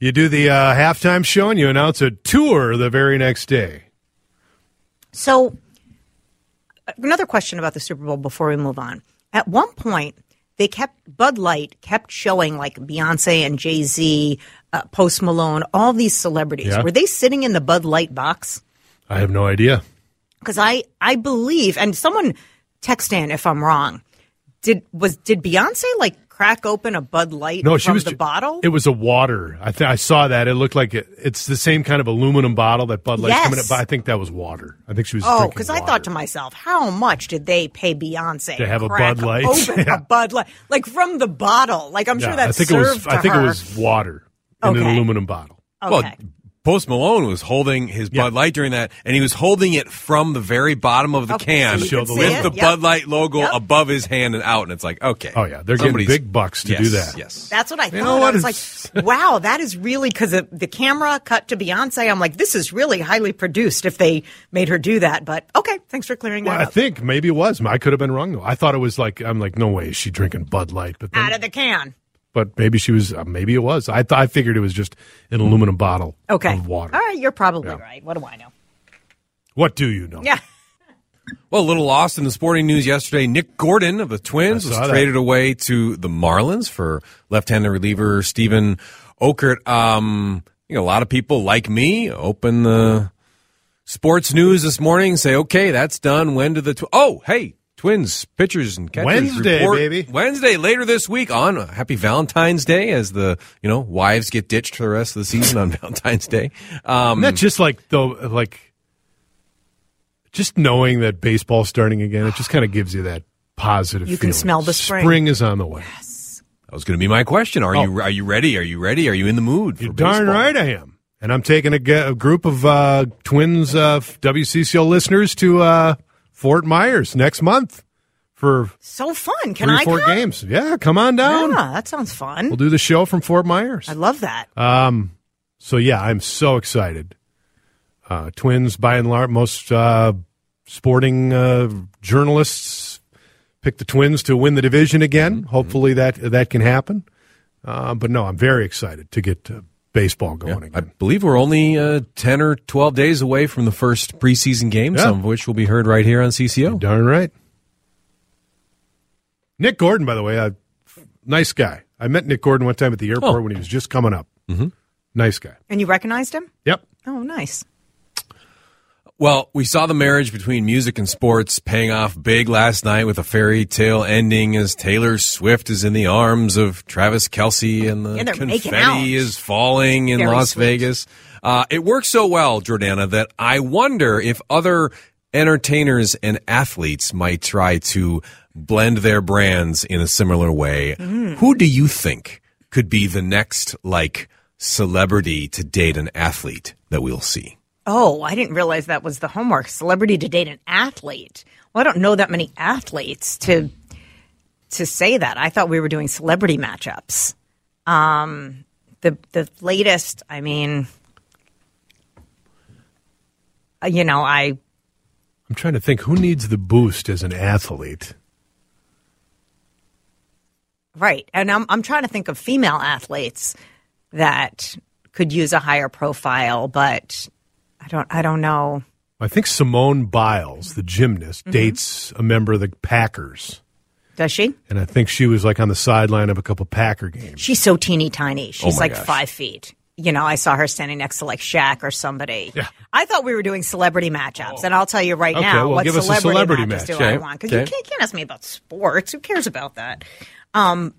You do the uh, halftime show and you announce a tour the very next day. So, another question about the Super Bowl before we move on. At one point, they kept Bud Light kept showing like Beyonce and Jay Z, uh, Post Malone, all these celebrities. Yeah. Were they sitting in the Bud Light box? I have no idea. Because I I believe, and someone text in if I'm wrong. Did was did Beyonce like crack open a Bud Light No, from she was the bottle? It was a water. I th- I saw that. It looked like it, it's the same kind of aluminum bottle that Bud Light's Yes. coming in. But I think that was water. I think she was. Oh, because I thought to myself, how much did they pay Beyonce To have a Bud Light? Open Yeah. a Bud Light, like from the bottle. Like I'm Yeah, sure that's I think it was. I think her. it was water in an aluminum bottle. Okay. Well, Post Malone was holding his Yeah. Bud Light during that, and he was holding it from the very bottom of the Okay, can so you Show could the with logo. the. Yep. Bud Light logo Yep. above his hand and out, and it's like, okay. Oh, yeah. They're getting somebody's- big bucks to yes, do that. Yes. That's what I thought. You know what? I was like, wow, that is really because the camera cut to Beyonce. I'm like, this is really highly produced if they made her do that. But okay, thanks for clearing Well, that I up. think maybe it was. I could have been wrong though. I thought it was like I'm like, no way, is she drinking Bud Light? But then, Out of the can. But maybe she was. Uh, maybe it was. I th- I figured it was just an aluminum bottle Okay. of water. All right, you're probably Yeah. right. What do I know? What do you know? Yeah. Well, a little lost in the sporting news yesterday. Nick Gordon of the Twins was that. traded away to the Marlins for left-handed reliever Steven Okert. Um, you know, a lot of people like me open the sports news this morning, say, okay, that's done. When do the tw- oh, hey, Twins pitchers and catchers Wednesday, report- baby. Wednesday later this week on Happy Valentine's Day as the you know wives get ditched for the rest of the season on Valentine's Day. Um, Not just like though, like just knowing that baseball's starting again. It just kind of gives you that positive. You can smell the spring. Spring is on the way. that was going to be my question. Are you are you ready? Are you ready? Are you in the mood? Oh. You're darn baseball? right I am. And I'm taking a, ge- a group of uh, Twins uh, WCCO listeners to uh, Fort Myers next month for So fun. Can three I four come? games. Yeah, come on down. Yeah, that sounds fun. We'll do the show from Fort Myers. I love that. Um, so yeah, I'm so excited. Uh, twins, by and large, most uh, sporting uh, journalists pick the Twins to win the division again. Mm-hmm. Hopefully that that can happen. Uh, but no, I'm very excited to get uh, baseball going I again. I believe we're only uh, 10 or 12 days away from the first preseason game, Yeah. some of which will be heard right here on CCO. Darn right. Nick Gordon, by the way, uh, nice guy. I met Nick Gordon one time at the airport Oh. when he was just coming up. Mm-hmm. Nice guy. And you recognized him? Yep. Oh, nice. Well, we saw the marriage between music and sports paying off big last night with a fairy tale ending as Taylor Swift is in the arms of Travis Kelce and the Yeah, they're making out. confetti is falling in Very Las sweet. Vegas. Uh, it works so well, Jordana, that I wonder if other entertainers and athletes might try to blend their brands in a similar way. Mm. Who do you think could be the next, like, celebrity to date an athlete that we'll see? Oh, I didn't realize that was the homework. Celebrity to date an athlete. Well, I don't know that many athletes to to say that. I thought we were doing celebrity matchups. Um, the the latest. I mean, uh, you know, I I'm trying to think who needs the boost as an athlete. right, and I'm I'm trying to think of female athletes that could use a higher profile, but I don't I don't know. I think Simone Biles, the gymnast, Mm-hmm. dates a member of the Packers. Does she? And I think she was like on the sideline of a couple Packer games. She's so teeny tiny. She's Oh like gosh. five feet. You know, I saw her standing next to like Shaq or somebody. Yeah. I thought we were doing celebrity matchups, and I'll tell you right Okay, now well, what give us a celebrity, celebrity matches match. do I want because you okay. can't, can't ask me about sports. Who cares about that? Um,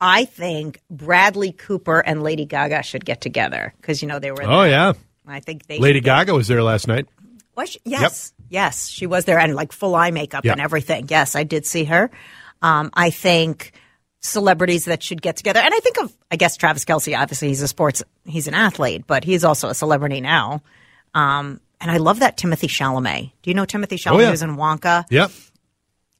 I think Bradley Cooper and Lady Gaga should get together because you know they were. Oh yeah, I think they. Lady Gaga was there last night. was she? Yes, yes, she was there and like full eye makeup Yeah. and everything. Yes, I did see her. Um, I think celebrities that should get together. And I think of, I guess Travis Kelce. Obviously, he's a sports, he's an athlete, but he's also a celebrity now. Um, and I love that Timothy Chalamet. Do you know Timothy Chalamet? Oh, yeah. Who's in Wonka? Yep.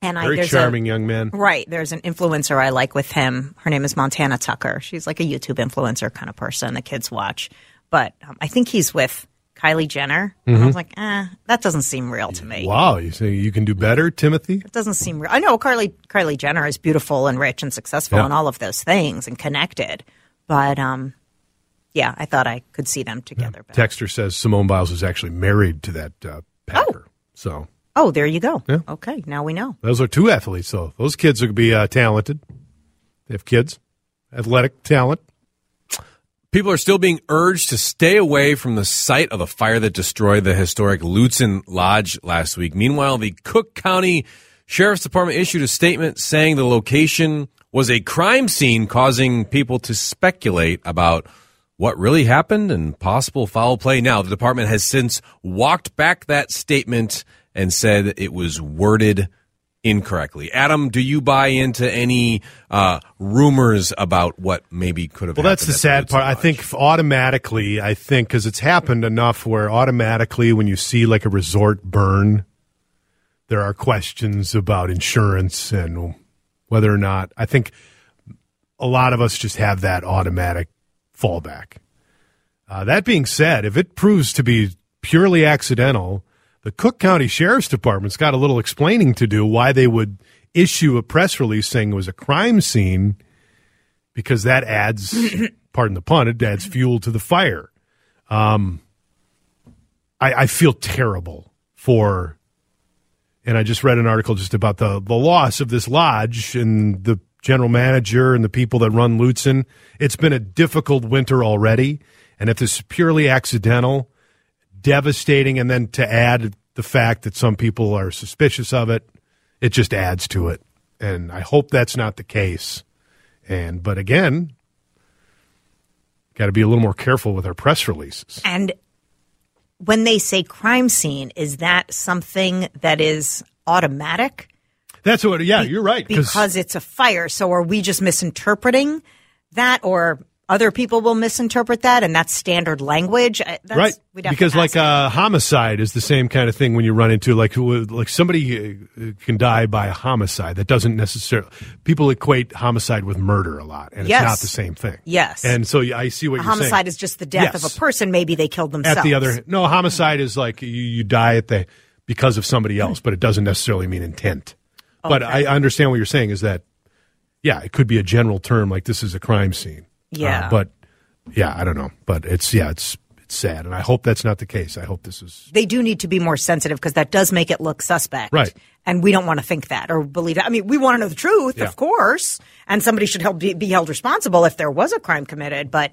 And I, Very there's charming a, young man. Right. There's an influencer I like with him. Her name is Montana Tucker. She's like a YouTube influencer kind of person the kids watch. But um, I think he's with Kylie Jenner. And I was like, eh, that doesn't seem real to me. Wow, you say you can do better, Timothy? It doesn't seem real. I know Kylie Kylie Jenner is beautiful and rich and successful Yeah. and all of those things and connected. But um, yeah, I thought I could see them together. better. Texter says Simone Biles is actually married to that uh, Packer. So Oh, there you go. Yeah. Okay, now we know. those are two athletes. So those kids will be uh, talented. They have kids, athletic talent. People are still being urged to stay away from the site of the fire that destroyed the historic Lutsen Lodge last week. Meanwhile, the Cook County Sheriff's Department issued a statement saying the location was a crime scene, causing people to speculate about what really happened and possible foul play. Now, the department has since walked back that statement and said it was worded incorrectly. Adam, do you buy into any uh, rumors about what maybe could have Well, that's the sad part. I think automatically, I think because it's happened enough where automatically when you see like a resort burn, there are questions about insurance and whether or not. I think a lot of us just have that automatic fallback. Uh, that being said, if it proves to be purely accidental, the Cook County Sheriff's Department's got a little explaining to do why they would issue a press release saying it was a crime scene because that adds, pardon the pun, it adds fuel to the fire. Um, I, I feel terrible for, and I just read an article just about the the loss of this lodge and the general manager and the people that run Lutsen. It's been a difficult winter already, and if this is purely accidental, devastating, and then to add the fact that some people are suspicious of it, it just adds to it. And I hope that's not the case. And but again, got to be a little more careful with our press releases. And when they say crime scene, is that something that is automatic? That's what. Yeah, you're right. Because it's a fire. So are we just misinterpreting that, or other people will misinterpret that, and that's standard language? Uh, That's, right we'd have to because like a homicide is the same kind of thing when you run into like who- like somebody uh, can die by a homicide that doesn't necessarily people equate homicide with murder a lot and Yes. it's not the same thing Yes. and so I see what a you're saying homicide is just the death of a person. Maybe they killed themselves. at the other no homicide is like you, you die at the because of somebody else but it doesn't necessarily mean intent but I understand what you're saying is that yeah it could be a general term like this is a crime scene Yeah. Uh, but yeah I don't know but it's yeah it's it's sad and I hope that's not the case I hope this is they do need to be more sensitive because that does make it look suspect. Right. And we don't want to think that or believe it. I mean, we want to know the truth, Yeah. of course, and somebody should help be, be held responsible if there was a crime committed. But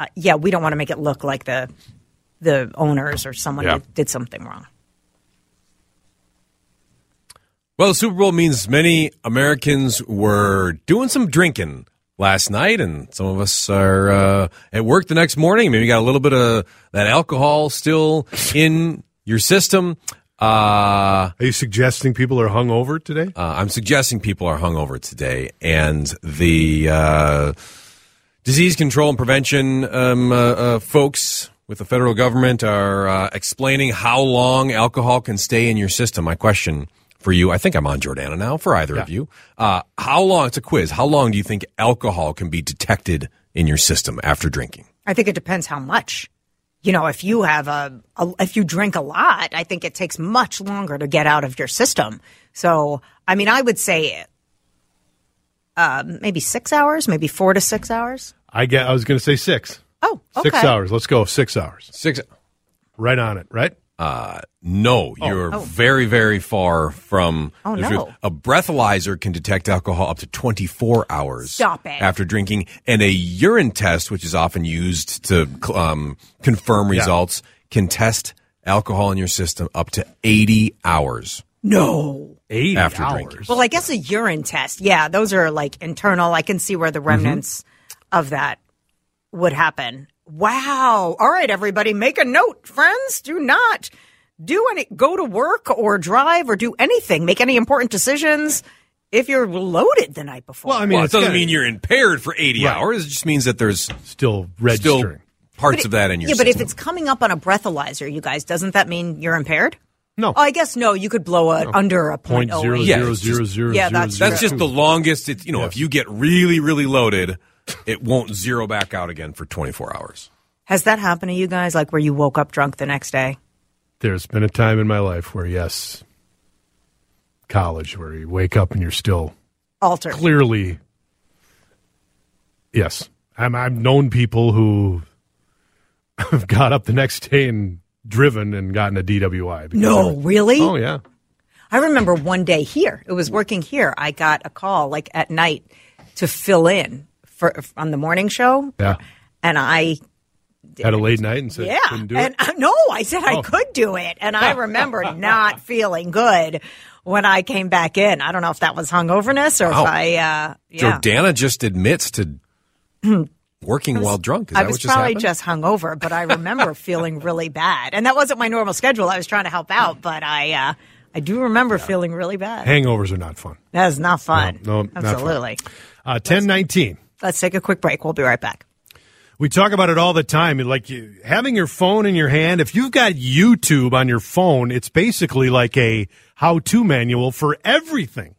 uh, yeah, we don't want to make it look like the the owners or someone Yeah. did, did something wrong. Well, the Super Bowl means many Americans were doing some drinking last night, and some of us are uh, at work the next morning. Maybe got a little bit of that alcohol still in your system. Uh, Are you suggesting people are hungover today? uh, I'm suggesting people are hungover today, and the uh, disease control and prevention um, uh, uh, folks with the federal government are uh, explaining how long alcohol can stay in your system. My question for you, I think I'm on Jordana now. For either of you, uh, how long? It's a quiz. How long do you think alcohol can be detected in your system after drinking? I think it depends how much. You know, if you have a, a if you drink a lot, I think it takes much longer to get out of your system. So, I mean, I would say uh, maybe six hours, maybe four to six hours. I get. I was going to say six. Oh, okay. Six hours. Let's go. Six hours. Six. Right on it. Right. No, you're Oh. very, very far from. Oh, the no. truth. A breathalyzer can detect alcohol up to 24 hours Stop it. after drinking, and a urine test, which is often used to um, confirm results, can test alcohol in your system up to 80 hours No. Eight after hours. drinking. Well, I guess a urine test. Yeah, those are like internal. I can see where the Mm-hmm. remnants of that would happen. Wow. All right, everybody, make a note, friends. Do not do any, go to work or drive or do anything, make any important decisions if you're loaded the night before. Well, I mean, well, it doesn't gotta- mean you're impaired for 80 Right. hours. It just means that there's still still registering. parts of that in your yeah, but if it's coming up on a breathalyzer, you guys, doesn't that mean you're impaired? no, Oh, I guess no. You could blow it under a point point zero oh eight. Yeah, zero it's zero just- zero yeah, that's zero That's just the longest. It's you know, Yes. if you get really, really loaded, it won't zero back out again for 24 hours. Has that happened to you guys? Like where you woke up drunk the next day? There's been a time in my life where yes, college where you wake up and you're still Altered. clearly yes. I'm, I've known people who have got up the next day and driven and gotten a DWI. No, they're- really? Oh yeah. I remember one day here. It was working here. I got a call like at night to fill in for on the morning show. Yeah. And I Had a late night and said yeah, and uh, no, I said I Oh. could do it, and I remember not feeling good when I came back in. I don't know if that was hungoverness or Wow. if I, uh, yeah, Jordana just admits to working while drunk. Is I that was just probably happened? just hungover, but I remember feeling really bad, and that wasn't my normal schedule. I was trying to help out, but I, uh, I do remember feeling really bad. Hangovers are not fun. That is not fun. No, no, not fun. absolutely. Uh, Ten nineteen. Let's take a quick break. We'll be right back. We talk about it all the time. Like you, having your phone in your hand, if you've got YouTube on your phone, it's basically like a how to manual for everything.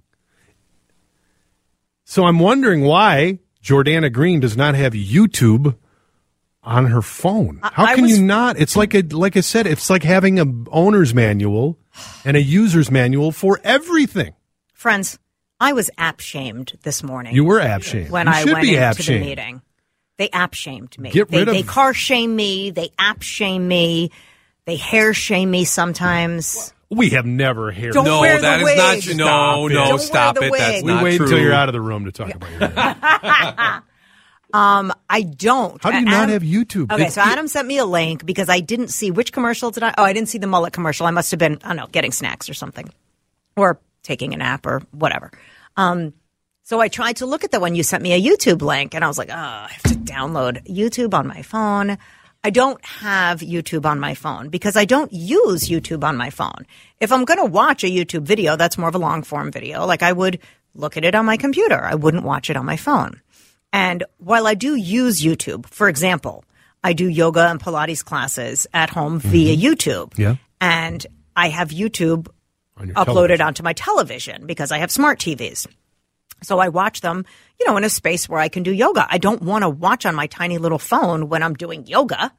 So I'm wondering why Jordana Green does not have YouTube on her phone. How can was- you not? It's like a like I said, it's like having a owner's manual and a user's manual for everything. Friends, I was app shamed this morning. You were app shamed. when You I went be into app the shamed. meeting. They app shamed me. Get they, rid of- they car shame me. They app shame me. They hair shame me sometimes. We have never heard. Don't no, wear the that is wig. not true. No, Stop it. no, Don't wear stop the it. That's wig. we not wait true. until you're out of the room to talk about your it. Um, I don't. How do you A- not have YouTube? Okay, It's- so Adam sent me a link because I didn't see which commercial did I? Oh, I didn't see the mullet commercial. I must have been, I don't know, getting snacks or something, or taking a nap or whatever. Um, so I tried to look at the one you sent me a YouTube link, and I was like, oh, I have to download YouTube on my phone. I don't have YouTube on my phone because I don't use YouTube on my phone. If I'm going to watch a YouTube video, that's more of a long form video. Like I would look at it on my computer. I wouldn't watch it on my phone. And while I do use YouTube, for example, I do yoga and Pilates classes at home via YouTube. Mm-hmm. Yeah. And I have YouTube On uploaded television. onto my television because I have smart TVs. So I watch them, you know, in a space where I can do yoga. I don't want to watch on my tiny little phone when I'm doing yoga.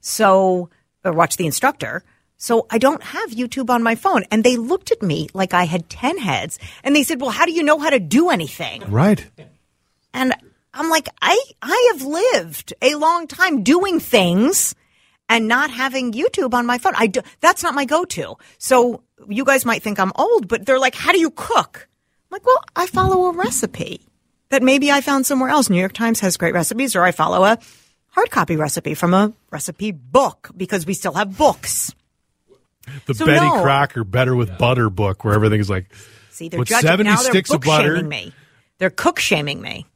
So, or watch the instructor. So I don't have YouTube on my phone. And they looked at me like I had 10 heads and they said, well, how do you know how to do anything? Right. And I'm like, I, I have lived a long time doing things and not having YouTube on my phone. I do, that's not my go-to. So you guys might think I'm old, but they're like, how do you cook? I'm like, well, I follow a recipe that maybe I found somewhere else. New York Times has great recipes, or I follow a hard copy recipe from a recipe book because we still have books. The So Betty no. Crocker Better with Butter book, where everything's like, See, they're judging 70 now. They're sticks of book butter. shaming me. They're cook shaming me.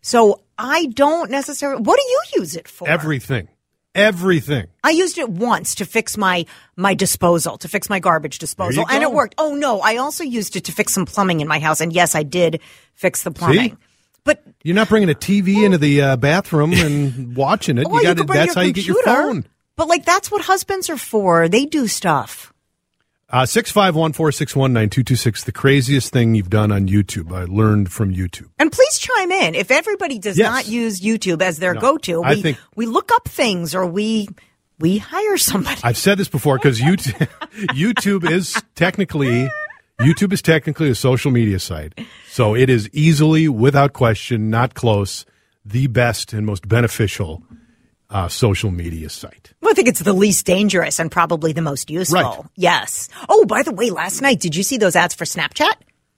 So I don't necessarily. What do you use it for? everything. Everything. I used it once to fix my my disposal, to fix my garbage disposal, and it worked. Oh no, I also used it to fix some plumbing in my house, and yes, I did fix the plumbing. But You're not bringing a TV into the uh, bathroom and watching it. well, you got that's your how you get your computer. phone. But like that's what husbands are for. They do stuff. Uh, 651-461-9226, the craziest thing you've done on YouTube. I learned from YouTube. And please chime in if everybody does Yes. not use YouTube as their go-to. I We think- we look up things or we we hire somebody. I've said this before because YouTube, YouTube is technically YouTube is technically a social media site, so it is easily, without question, not close, the best and most beneficial uh, social media site. Well, I think it's the least dangerous and probably the most useful. Right. Yes. Oh, by the way, last night, did you see those ads for Snapchat?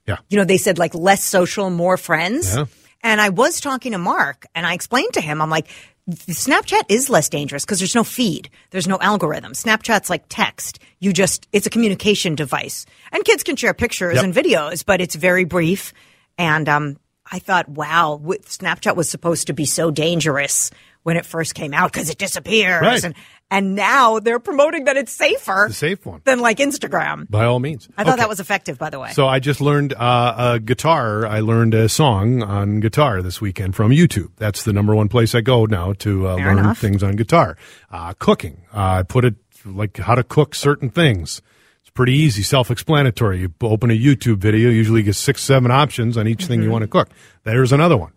Yeah, You know, they said like less social, more friends. Yeah. And I was talking to Mark and I explained to him, I'm like, Snapchat is less dangerous because there's no feed. There's no algorithm. Snapchat's like text. You just, it's a communication device. And kids can share pictures Yep. and videos, but it's very brief. And um, I thought, wow, Snapchat was supposed to be so dangerous when it first came out because it disappears. Right. And, and now they're promoting that it's safer The safe one. than like Instagram. By all means. I thought Okay. that was effective, by the way. So I just learned uh, a guitar. I learned a song on guitar this weekend from YouTube. That's the number one place I go now to uh, learn enough. things on guitar. Uh, cooking. Uh, I put it like how to cook certain things. It's pretty easy, self-explanatory. You open a YouTube video, usually get six, seven options on each thing Mm-hmm. you want to cook. There's another one.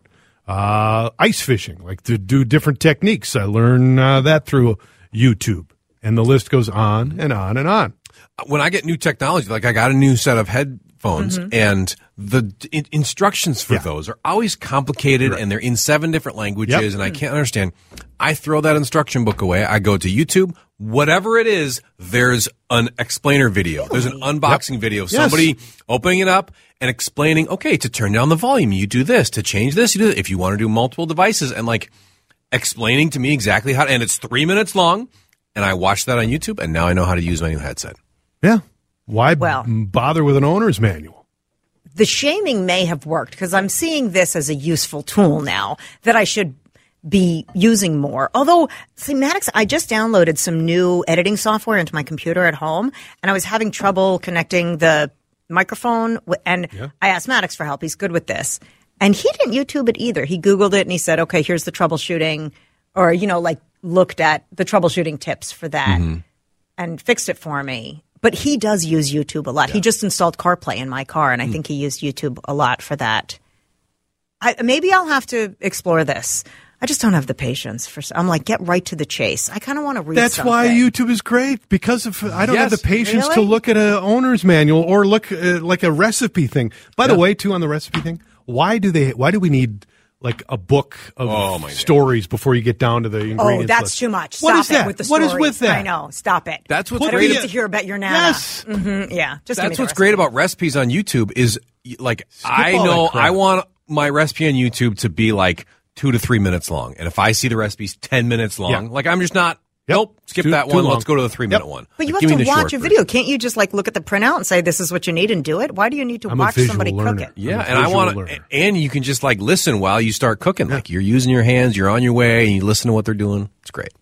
Uh, ice fishing, like to do different techniques. I learn uh, that through YouTube, and the list goes on and on and on. when I get new technology, like I got a new set of headphones, Mm-hmm. and the in- instructions for Yeah. those are always complicated, and they're in seven different languages, Yep. and I can't understand. I throw that instruction book away. I go to YouTube. Whatever it is, there's an explainer video. There's an unboxing video. of Somebody opening it up and explaining. Okay, to turn down the volume, you do this. To change this, you do. If you want to do multiple devices, and like explaining to me exactly how. And it's three minutes long. And I watched that on YouTube, and now I know how to use my new headset. Yeah. Why Well- b- bother with an owner's manual? the shaming may have worked because I'm seeing this as a useful tool now that I should be using more. Although, see, Maddox, I just downloaded some new editing software into my computer at home, and I was having trouble connecting the microphone. And I asked Maddox for help. He's good with this, and he didn't YouTube it either. He Googled it and he said, "Okay, here's the troubleshooting," or you know, like looked at the troubleshooting tips for that mm-hmm. and fixed it for me. But he does use YouTube a lot. He just installed CarPlay in my car, and I mm. think he used YouTube a lot for that. I, maybe I'll have to explore this. I just don't have the patience for. I'm like, get right to the chase. I kind of want to read. That's why. YouTube is great because of I don't have the patience to look at a owner's manual or look uh, like a recipe thing. By the way, too on the recipe thing, why do they? Why do we need like a book of Oh, my God. stories before you get down to the ingredients? Oh, that's list? too much. What Stop is it that? with the What is stories. with that? I know. Stop it. That's what's I don't great- need to hear about your nana. Yes. Mhm, yeah. Just That's what's recipe. great about recipes on YouTube is y- like I know. I want my recipe on YouTube to be like two to three minutes long, and if I see the recipe's ten minutes long, Yeah. like I'm just not. Yep. Nope, skip Too- that one. Let's go to the three minute Yep. one. But you Like, have to watch short a version. video. Can't you just like look at the printout and say this is what you need and do it? Why do you need to I'm watch somebody learner. cook it? Yeah, and I want, learner. and you can just like listen while you start cooking. Like you're using your hands, you're on your way, and you listen to what they're doing. It's great.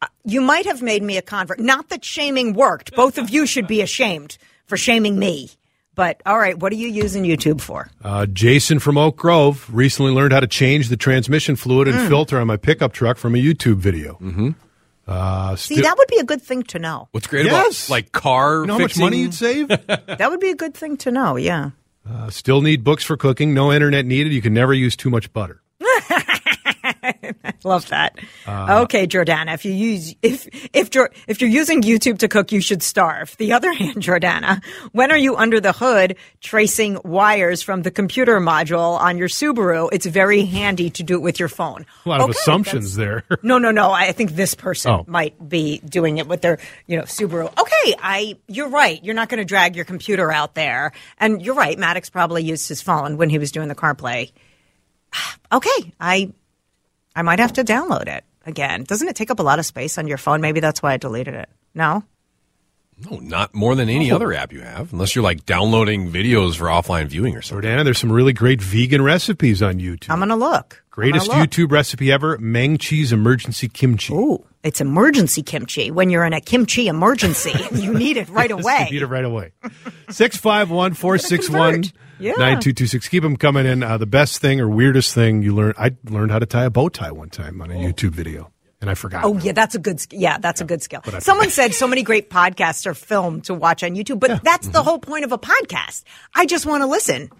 Uh, you might have made me a convert. Not that shaming worked. Both of you should be ashamed for shaming me. But all right, what are you using YouTube for? Uh, Jason from Oak Grove recently learned how to change the transmission fluid and filter on my pickup truck from a YouTube video. Mm-hmm. Uh, See, sti- that would be a good thing to know. What's great Yes. about like car you know how much money you'd save? That would be a good thing to know. Yeah. Uh, still need books for cooking. No internet needed. You can never use too much butter. I love that. Uh, okay, Jordana, if you use if if if you're using YouTube to cook, you should starve. The other hand, Jordana, when are you under the hood tracing wires from the computer module on your Subaru? It's very handy to do it with your phone. A lot of assumptions there. No, no, no. I think this person Oh. might be doing it with their, you know, Subaru. Okay, I. You're right. You're not going to drag your computer out there, and you're right. Maddox probably used his phone when he was doing the CarPlay. Okay, I, I might have to download it again. Doesn't it take up a lot of space on your phone? Maybe that's why I deleted it. No. No, not more than any oh. other app you have, unless you're like downloading videos for offline viewing or something. Jordana, there's some really great vegan recipes on YouTube. I'm gonna look. Greatest look. YouTube recipe ever: Maangchi's emergency kimchi. Ooh, it's emergency kimchi. When you're in a kimchi emergency, you need it right away. You need it right away. 651 461 convert. Yeah. 9226. Keep them coming in. Uh, the best thing or weirdest thing you learned. I learned how to tie a bow tie one time on a YouTube video, and I forgot. Oh yeah, that's a good. Yeah, that's a good skill. Someone said so many great podcasts are filmed to watch on YouTube, but that's the whole point of a podcast. I just want to listen,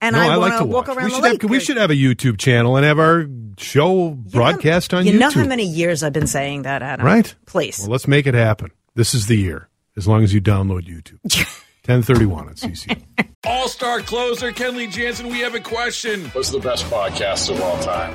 and No, I, I, want like to walk watch. around We the should, lake. have, we should have a YouTube channel and have our show broadcast on you YouTube. You know how many years I've been saying that, Adam? Right? Please. Well, let's make it happen. This is the year, as long as you download YouTube. 1031 at CC. All star closer Kenley Jansen, we have a question. What's the best podcast of all time?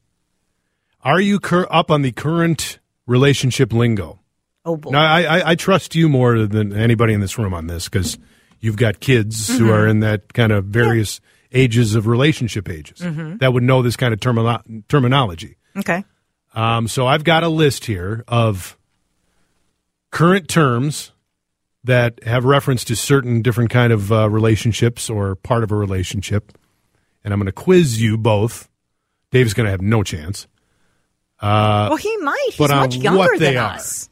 Are you cur- up on the current relationship lingo? Oh boy. Now, I, I, I trust you more than anybody in this room on this because you've got kids who Mm-hmm. are in that kind of various ages of relationship ages Mm-hmm. that would know this kind of termino- terminology. Okay. Um, so I've got a list here of current terms that have reference to certain different kind of uh, relationships or part of a relationship, and I'm going to quiz you both. Dave's going to have no chance. Well, he might. He's Uh, but much younger what they than are. us.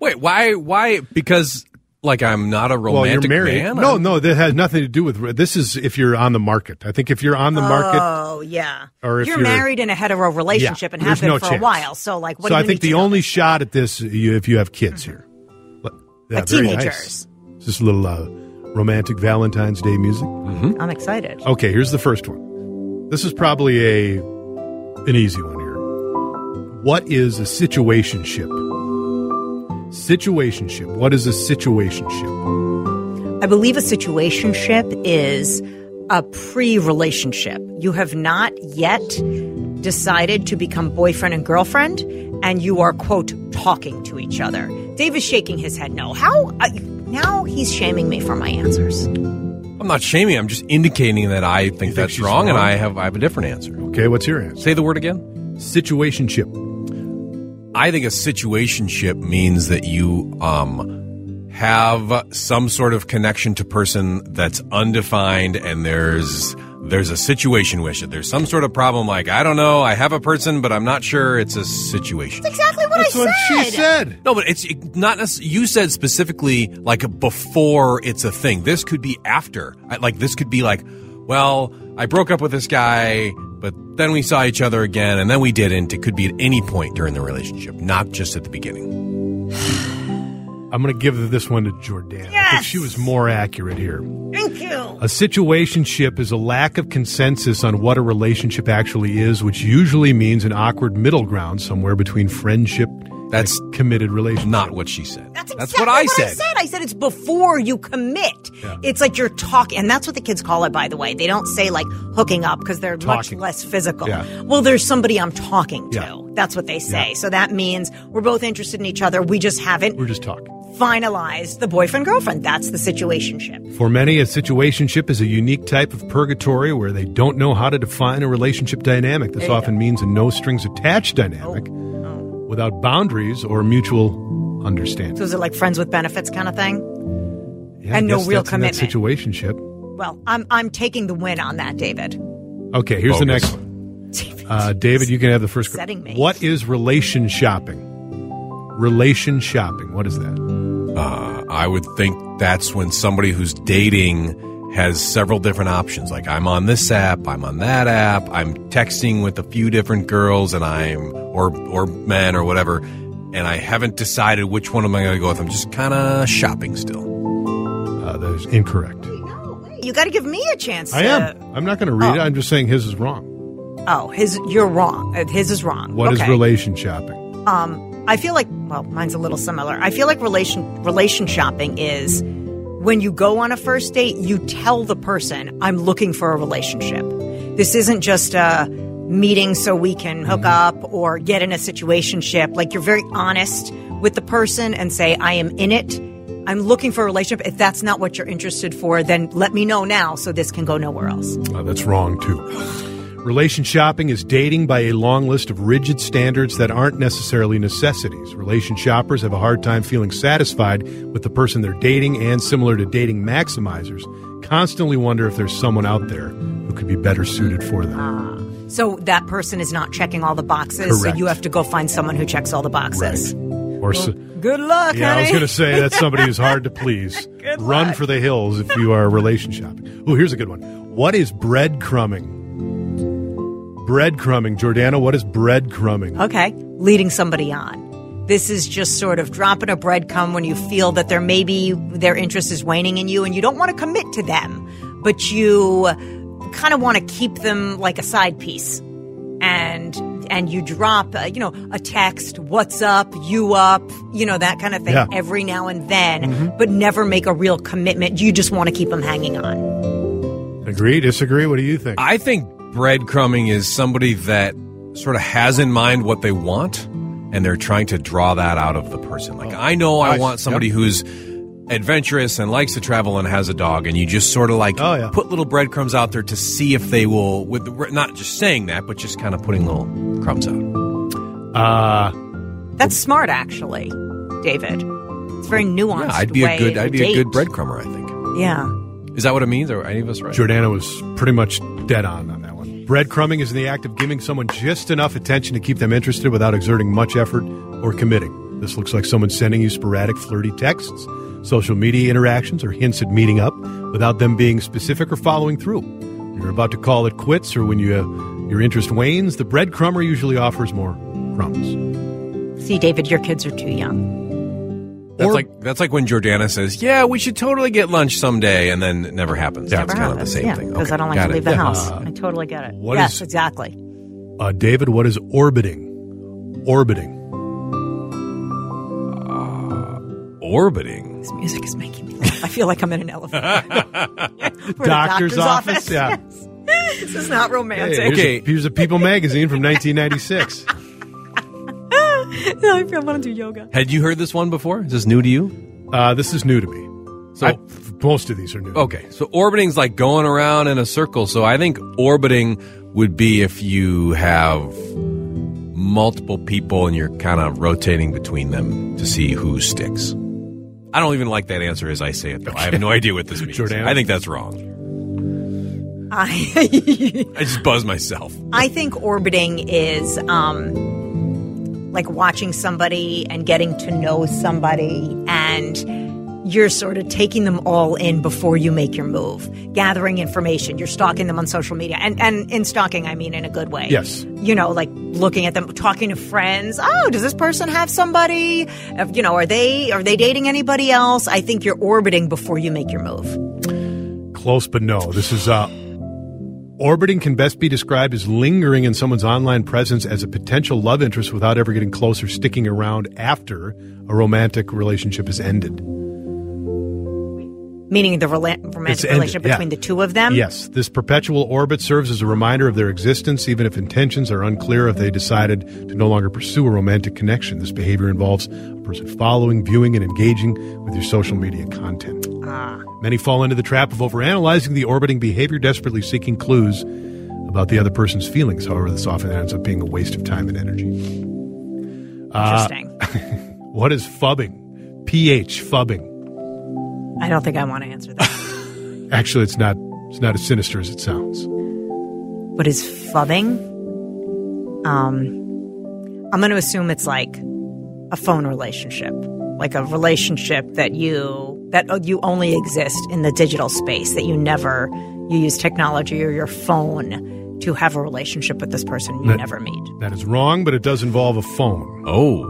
Wait, why? Why? Because like I'm not a Well, romantic you're married. man. No, I'm- no, that has nothing to do with. This is if you're on the market. I think if you're on the market, Oh yeah. Or if you're, you're- married in a hetero relationship Yeah, and have there's been no for a while. So like, what so do I you think need the to know? only shot at this you, if you have kids here. But- yeah, Like very nice. teenagers. Just a little uh, romantic Valentine's Day music. I'm excited. Okay, here's the first one. This is probably a an easy one here. What is a situationship? Situationship. What is a situationship? I believe a situationship is a pre-relationship. You have not yet decided to become boyfriend and girlfriend, and you are quote talking to each other. Dave is shaking his head. No, how? Uh, now he's shaming me for my answers. I'm not shaming. I'm just indicating that I think, think that's she's wrong, and? I have I have a different answer. Okay, what's your answer? Say the word again. Situationship. I think a situationship means that you um, have some sort of connection to person that's undefined, and there's there's a situation with it. There's some sort of problem. Like I don't know, I have a person, but I'm not sure. It's a situation. That's Exactly what That's I what said. she said. No, but it's not. You said specifically like before it's a thing. This could be after. Like this could be like, well, I broke up with this guy, but then we saw each other again, and then we didn't. It could be at any point during the relationship, not just at the beginning. I'm going to give this one to Jordan. I think Yes! she was more accurate here. Thank you. A situationship is a lack of consensus on what a relationship actually is, which usually means an awkward middle ground somewhere between friendship That's a committed relationship. Not what she said. That's, That's what I I said. said. I said it's before you commit. It's like you're talking, and that's what the kids call it, by the way. They don't say like hooking up because they're Talking. much less physical. Yeah. Well, there's somebody I'm talking to. Yeah. That's what they say. Yeah. So that means we're both interested in each other. We just haven't We're just talking. finalized the boyfriend girlfriend. That's the situationship. For many, a situationship is a unique type of purgatory where they don't know how to define a relationship dynamic. This There you often means a no strings attached dynamic oh. Without boundaries or mutual understanding. So is it like friends with benefits kind of thing? Yeah, I and no guess real that's in that commitment. situationship. Well, I'm I'm taking the win on that, David. Okay, here's the next one. Uh, David, you can have the first. que- Setting me. What is relation shopping? Relation shopping. What is that? Uh, I would think that's when somebody who's dating has several different options. Like I'm on this app, I'm on that app, I'm texting with a few different girls, and I'm or or men or whatever, and I haven't decided which one am I going to go with. I'm just kind of shopping still. Uh, that is incorrect. You got to give me a chance. I to- am. I'm not going to read it. Oh. I'm just saying his is wrong. Oh, his you're wrong. Uh, His is wrong. What is okay. relation shopping? Um, I feel like well, mine's a little similar. I feel like relation relation shopping is when you go on a first date, you tell the person, "I'm looking for a relationship." This isn't just a meeting so we can hook up or get in a situation ship. Like you're very honest with the person and say, "I am in it. I'm looking for a relationship. If that's not what you're interested for, then let me know now so this can go nowhere else." Uh, that's wrong, too. Relation shopping is dating by a long list of rigid standards that aren't necessarily necessities. Relation shoppers have a hard time feeling satisfied with the person they're dating and, similar to dating maximizers, constantly wonder if there's someone out there who could be better suited for them. Ah. So that person is not checking all the boxes, Correct. so you have to go find someone who checks all the boxes. Or s Good luck, yeah, I was going to say that's somebody who's hard to please. Run luck. for the hills if you are relation shopping. Oh, here's a good one. What is breadcrumbing? Breadcrumbing, Jordana. What is breadcrumbing? Okay, leading somebody on. This is just sort of dropping a breadcrumb when you feel that there maybe their interest is waning in you and you don't want to commit to them, but you kind of want to keep them like a side piece. And and you drop, uh, you know, a text, "What's up?" "You up?" You know that kind of thing Yeah. Mm-hmm. every now and then, but never make a real commitment. You just want to keep them hanging on. Agree? Disagree? What do you think? I think breadcrumbing is somebody that sort of has in mind what they want and they're trying to draw that out of the person. Like I know I want somebody Yep. who's adventurous and likes to travel and has a dog and you just sort of like Oh, yeah. put little breadcrumbs out there to see if they will with the, not just saying that but just kind of putting little crumbs out. Uh, That's smart, actually, David. It's very nuanced. Yeah, I'd be a good to I'd be a good breadcrumber, I think. Yeah. Is that what it means? Are any of us right? Jordana was pretty much dead on on that one. Breadcrumbing is in the act of giving someone just enough attention to keep them interested without exerting much effort or committing. This looks like someone sending you sporadic flirty texts, social media interactions, or hints at meeting up without them being specific or following through. You're about to call it quits, or when you, uh, your interest wanes, the breadcrumber usually offers more crumbs. See, David, your kids are too young. That's Or- like that's like when Jordana says, "Yeah, we should totally get lunch someday," and then it never happens. Yeah. That's Never kind of the same yeah, thing. Because Okay, I don't like got to it. leave the Yeah. house. I totally get it. what yes, is- exactly. Uh, David, what is orbiting? Orbiting. Orbiting. This music is making me laugh. I feel like I'm in an elevator. For the Doctor's office, yeah. Yes. this is not romantic. Here's, Okay. a, here's a People magazine from 1996. I feel I want to do yoga. Had you heard this one before? Is this new to you? Uh, this is new to me. So I- most of these are new. okay, so orbiting's like going around in a circle. So I think orbiting would be if you have multiple people and you're kind of rotating between them to see who sticks. I don't even like that answer as I say it though. I have no idea what this means. Jordana? I think that's wrong. I I just buzz myself. I think orbiting is um, like watching somebody and getting to know somebody, and you're sort of taking them all in before you make your move, gathering information. You're stalking them on social media, and and in stalking, I mean in a good way. Yes. You know, like looking at them, talking to friends. Oh, does this person have somebody? You know, are they are they dating anybody else? I think you're orbiting before you make your move. Close, but no. This is uh, orbiting can best be described as lingering in someone's online presence as a potential love interest without ever getting close or sticking around after a romantic relationship has ended. Meaning the rela- romantic relationship yeah. between the two of them. Yes, this perpetual orbit serves as a reminder of their existence, even if intentions are unclear. If they decided to no longer pursue a romantic connection, this behavior involves a person following, viewing, and engaging with your social media content. Many fall into the trap of overanalyzing the orbiting behavior, desperately seeking clues about the other person's feelings. However, this often ends up being a waste of time and energy. Interesting. What is phubbing? PH phubbing. I don't think I want to answer that. Actually, it's not. It's not as sinister as it sounds. what is phubbing? Um, I'm going to assume it's like a phone relationship, like a relationship that you that uh, you only exist in the digital space. That you never you use technology or your phone to have a relationship with this person you That- never meet. That is wrong, but it does involve a phone. Oh,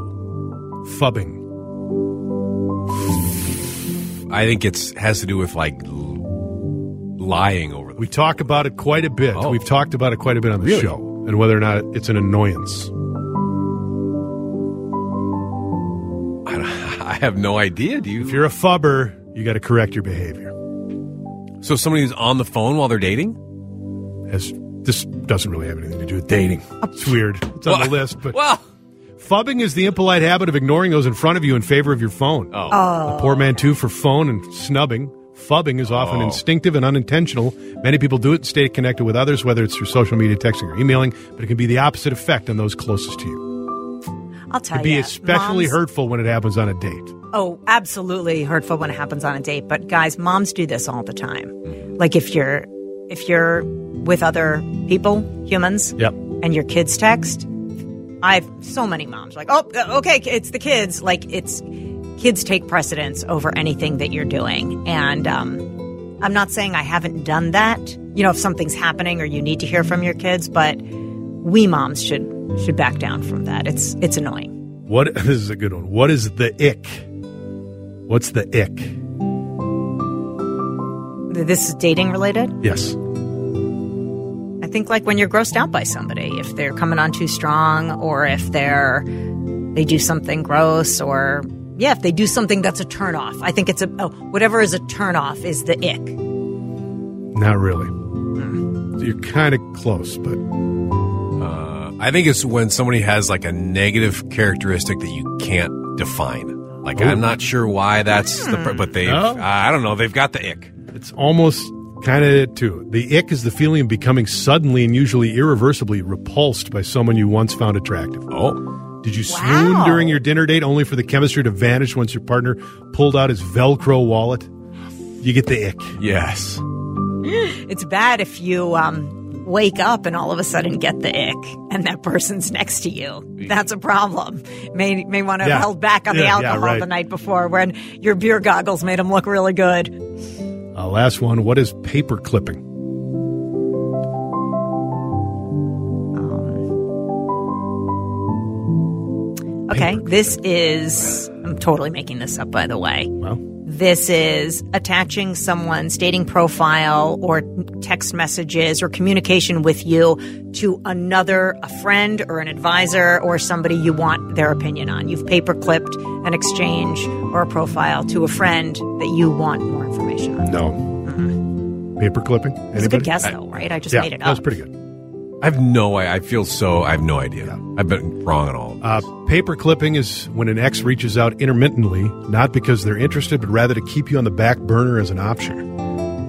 Phubbing. I think it's has to do with like lying over the We talk about it quite a bit. Oh. We've talked about it quite a bit on the Really? show, and whether or not it's an annoyance. Have no idea. Do you? If you? you're a phubber, you got to correct your behavior. So somebody who's on the phone while they're dating? As this doesn't really have anything to do with dating. It's weird. It's on the list, but Well, phubbing is the impolite habit of ignoring those in front of you in favor of your phone. Oh. oh, A portmanteau for phone and snubbing. Phubbing is often Oh. instinctive and unintentional. Many people do it to stay connected with others, whether it's through social media, texting, or emailing, but it can be the opposite effect on those closest to you. I'll tell It can be especially moms- hurtful when it happens on a date. Oh, absolutely hurtful when it happens on a date. But guys, moms do this all the time. Mm-hmm. Like if you're if you're with other people, humans, Yep. and your kids text, I've so many moms like, oh, uh, okay, it's the kids. Like it's kids take precedence over anything that you're doing, and um, I'm not saying I haven't done that. You know, if something's happening or you need to hear from your kids, but we moms should should back down from that. It's it's annoying. What this is a good one. What is the ick? What's the ick? This is dating related. Yes. I think like when you're grossed out by somebody, if they're coming on too strong, or if they're they do something gross, or yeah, if they do something that's a turnoff. I think it's a oh, whatever is a turnoff is the ick. Not really. Hmm. You're kind of close, but I I think it's when somebody has like a negative characteristic that you can't define. Like I'm not sure why that's the, pr- but they, No? I don't know, they've got the ick. It's almost kind of it too. The ick is the feeling of becoming suddenly and usually irreversibly repulsed by someone you once found attractive. Oh, Did you swoon Wow. during your dinner date only for the chemistry to vanish once your partner pulled out his Velcro wallet? You get the ick. yes. It's bad if you um, wake up and all of a sudden get the ick, and that person's next to you. That's a problem. May may want to have Yeah. held back on the Yeah, yeah, alcohol right. the night before when your beer goggles made them look really good. Uh, last one. What is paper clipping? Okay, Paper this is. I'm totally making this up, by the way. Well, This is attaching someone's dating profile or text messages or communication with you to another, a friend or an advisor or somebody you want their opinion on. You've paper clipped an exchange or a profile to a friend that you want more information on. no. Mm-hmm. Paper clipping? It's a good guess, though, right? I just Yeah, made it up. that was pretty good. I have no, I, I feel so, I have no idea. I've been wrong on all. Uh, paper clipping is when an ex reaches out intermittently, not because they're interested, but rather to keep you on the back burner as an option.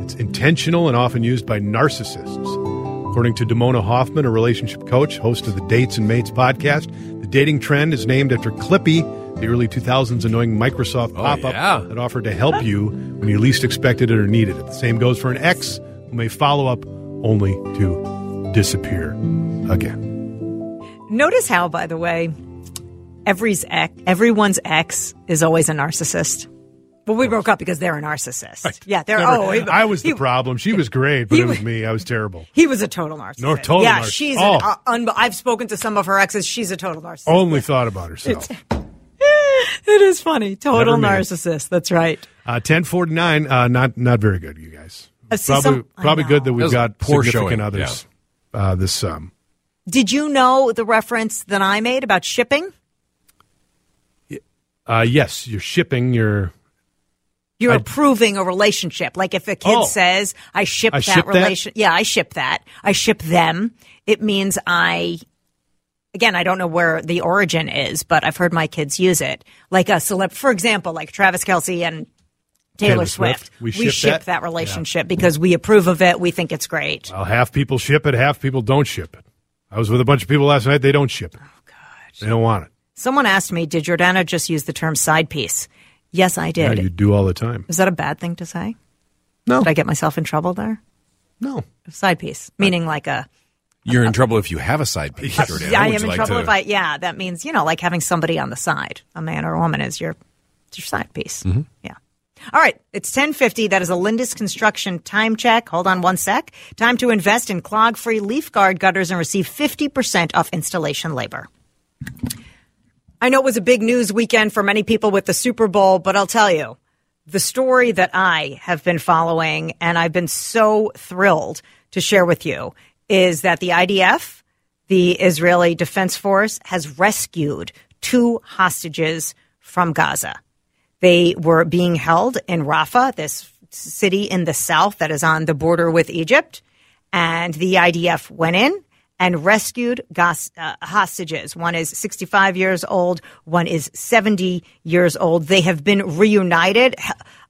It's intentional and often used by narcissists. According to Damona Hoffman, a relationship coach, host of the Dates and Mates podcast, the dating trend is named after Clippy, the early 2000s annoying Microsoft pop up yeah. that offered to help you when you least expected it or needed it. The same goes for an ex who may follow up only to disappear again. Notice how, by the way, every's ex, everyone's ex is always a narcissist. Well, we broke up because they're a narcissist. Yeah, they're. Never- oh, he- I was the he- problem. She was great, but he it was was- me. I was terrible. He was a total narcissist. No, total yeah, narciss- she's. Oh. An, uh, un- I've spoken to some of her exes. She's a total narcissist. Only thought about herself. it is funny. Total Never me. narcissist. That's right. Uh, ten forty nine. Uh, not not very good, you guys. Uh, see, Probably some- probably good that That we've got poor significant showing, others. Uh, this um, Did you know the reference that I made about shipping? uh, yes, you're shipping your. You're I- approving a relationship. Like if a kid Oh. says, "I ship I that ship that? relation," yeah, I ship that. I ship them. It means I. Again, I don't know where the origin is, but I've heard my kids use it. Like a celeb, for example, like Travis Kelce and Taylor, Taylor Swift. Swift. We ship that? that relationship because we approve of it. We think it's great. Well, half people ship it, half people don't ship it. I was with a bunch of people last night. They don't ship it. Oh God, they don't want it. Someone asked me, "Did Jordana just use the term side piece?" Yes, I Yeah, did. you do all the time. Is that a bad thing to say? No, Did I get myself in trouble there? no. Side piece, meaning like a You're in trouble if you have a side piece, Jordana. Yeah, I am in like trouble to- if I. Yeah, that means you know, like having somebody on the side, a man or a woman, is your it's your side piece. Mm-hmm. Yeah. All right, it's ten fifty. That is a Lindus Construction time check. Hold on one sec. Time to invest in clog-free leaf guard gutters and receive fifty percent off installation labor. I know it was a big news weekend for many people with the Super Bowl, but I'll tell you, the story that I have been following and I've been so thrilled to share with you is that the IDF, the Israeli Defense Force, has rescued two hostages from Gaza. They were being held in Rafah, this city in the south that is on the border with Egypt. And the IDF went in and rescued gos- uh, hostages. One is 65 years old, one is 70 years old. They have been reunited.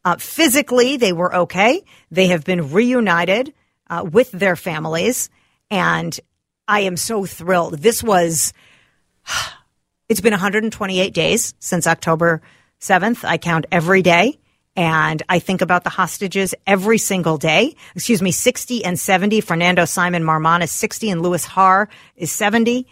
Uh, physically, they were okay. They have been reunited uh, with their families. And I am so thrilled. This was it's been 128 days since October 7th. I count every day and I think about the hostages every single day. Excuse me, 60 and 70. Fernando Simon Marman is 60 and Louis Har is 70.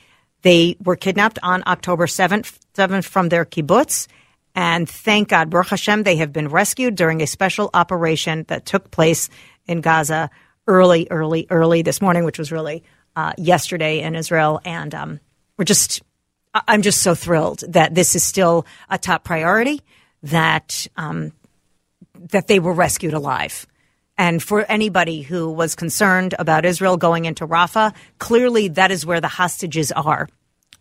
They were kidnapped on October 7th, 7th from their kibbutz. And thank God, Baruch Hashem, they have been rescued during a special operation that took place in Gaza early, early, early this morning, which was really uh, yesterday in Israel. And um, we're just I'm just so thrilled that this is still a top priority. That um, that they were rescued alive. And for anybody who was concerned about Israel going into Rafah, clearly that is where the hostages are.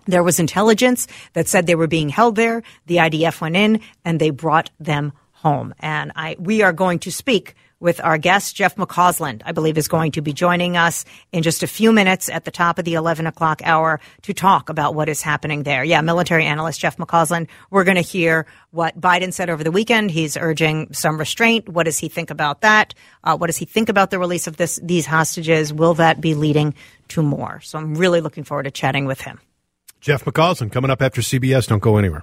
There was intelligence that said they were being held there. The IDF went in and they brought them home. And I, we are going to speak with our guest, Jeff McCausland, I believe is going to be joining us in just a few minutes at the top of the 11 o'clock hour to talk about what is happening there. Yeah, military analyst Jeff McCausland. We're going to hear what Biden said over the weekend. He's urging some restraint. What does he think about that? Uh, what does he think about the release of this, these hostages? Will that be leading to more? So I'm really looking forward to chatting with him. Jeff McCausland coming up after CBS. Don't go anywhere.